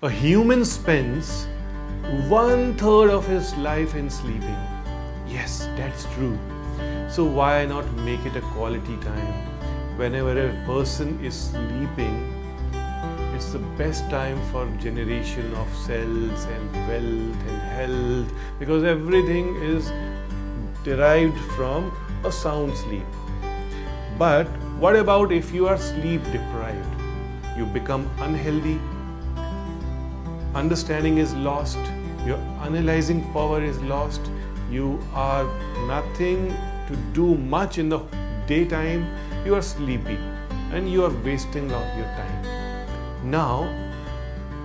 A human spends one third of his life in sleeping. Yes, that's true. So, why not make it a quality time? Whenever a person is sleeping, it's the best time for generation of cells and wealth and health because everything is derived from a sound sleep. But what about if you are sleep deprived? You become unhealthy, understanding is lost, your analyzing power is lost, you are nothing to do much in the daytime, you are sleepy and you are wasting your time. Now,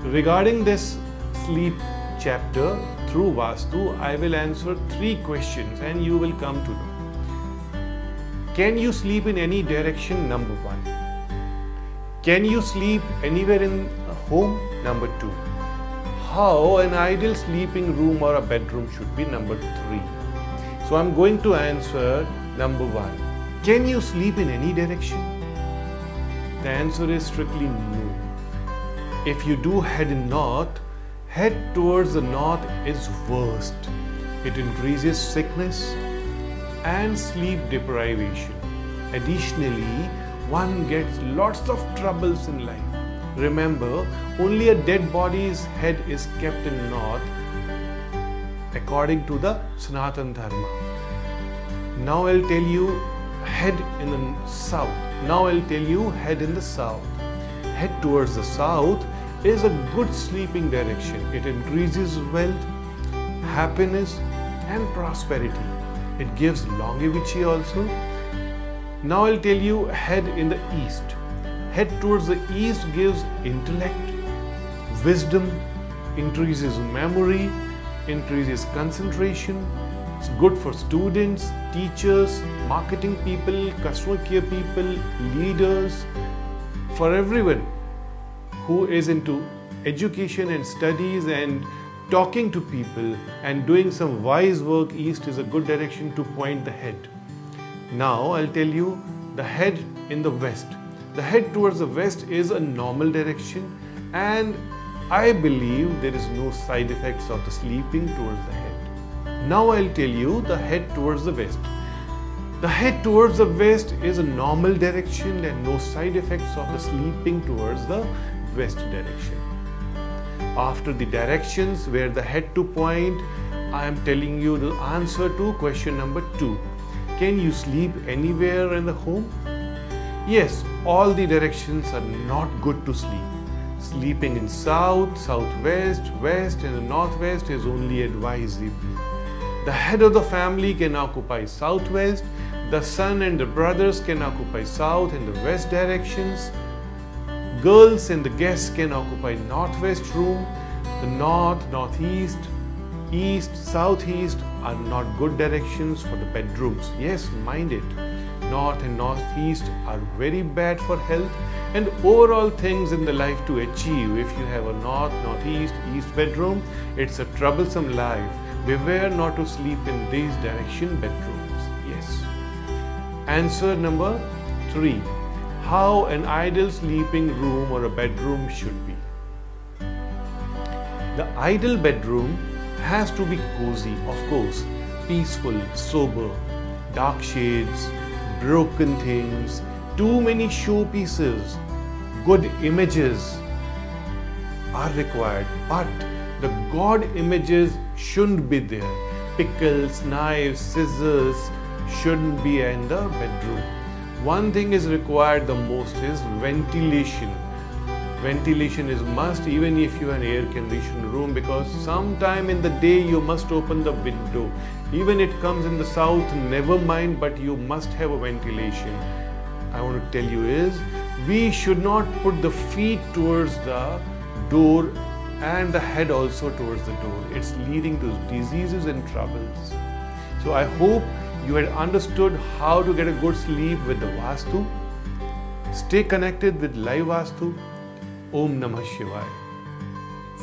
regarding this sleep chapter through Vastu, I will answer three questions and you will come to know. Can you sleep in any direction? Number one. Can you sleep anywhere in a home? Number two. How an ideal sleeping room or a bedroom should be? Number three. So I'm going to answer number one. Can you sleep in any direction? The answer is strictly no. If you do head north, head towards the north is worst. It increases sickness and sleep deprivation. Additionally, one gets lots of troubles in life. Remember, only a dead body's head is kept in north according to the Sanatan Dharma. Now I'll tell you head in the south. Now I'll tell you head in the south. Head towards the south is a good sleeping direction. It increases wealth, happiness, and prosperity. It gives longevity also. Now I'll tell you head in the east. Head towards the east gives intellect, wisdom, increases memory, increases concentration. It's good for students, teachers, marketing people, customer care people, leaders, for everyone who is into education and studies and talking to people and doing some wise work east is a good direction to point the head. Now I'll tell you the head in the west. The head towards the west is a normal direction and I believe there is no side effects of the sleeping towards the head. Now I'll tell you the head towards the west. The head towards the west is a normal direction and no side effects of the sleeping towards the west direction. After the directions where the head to point, I am telling you the answer to question number two. Can you sleep anywhere in the home? Yes, all the directions are not good to sleep. Sleeping in south, southwest, west, and the northwest is only advisable. The head of the family can occupy southwest, the son and the brothers can occupy south and the west directions. Girls and the guests can occupy northwest room, the north, northeast, east, southeast are not good directions for the bedrooms. Yes, mind it. North and northeast are very bad for health and overall things in the life to achieve. If you have a north, northeast, east bedroom, it's a troublesome life. Beware not to sleep in these direction bedrooms. Yes. Answer number three how an ideal sleeping room or a bedroom should be. The ideal bedroom has to be cozy, of course, peaceful, sober, dark shades, broken things, too many showpieces, good images are required, but the God images shouldn't be there. Pickles, knives, scissors shouldn't be in the bedroom. One thing is required the most is ventilation. Ventilation is must even if you have an air conditioned room because sometime in the day you must open the window. Even it comes in the south, never mind, but you must have a ventilation. I want to tell you is we should not put the feet towards the door and the head also towards the door. It's leading to diseases and troubles. So I hope you had understood how to get a good sleep with the Vastu. Stay connected with Live Vastu. ओम नमः शिवाय।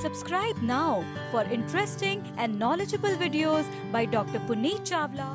Subscribe now for interesting and knowledgeable videos by doctor Puneet Chawla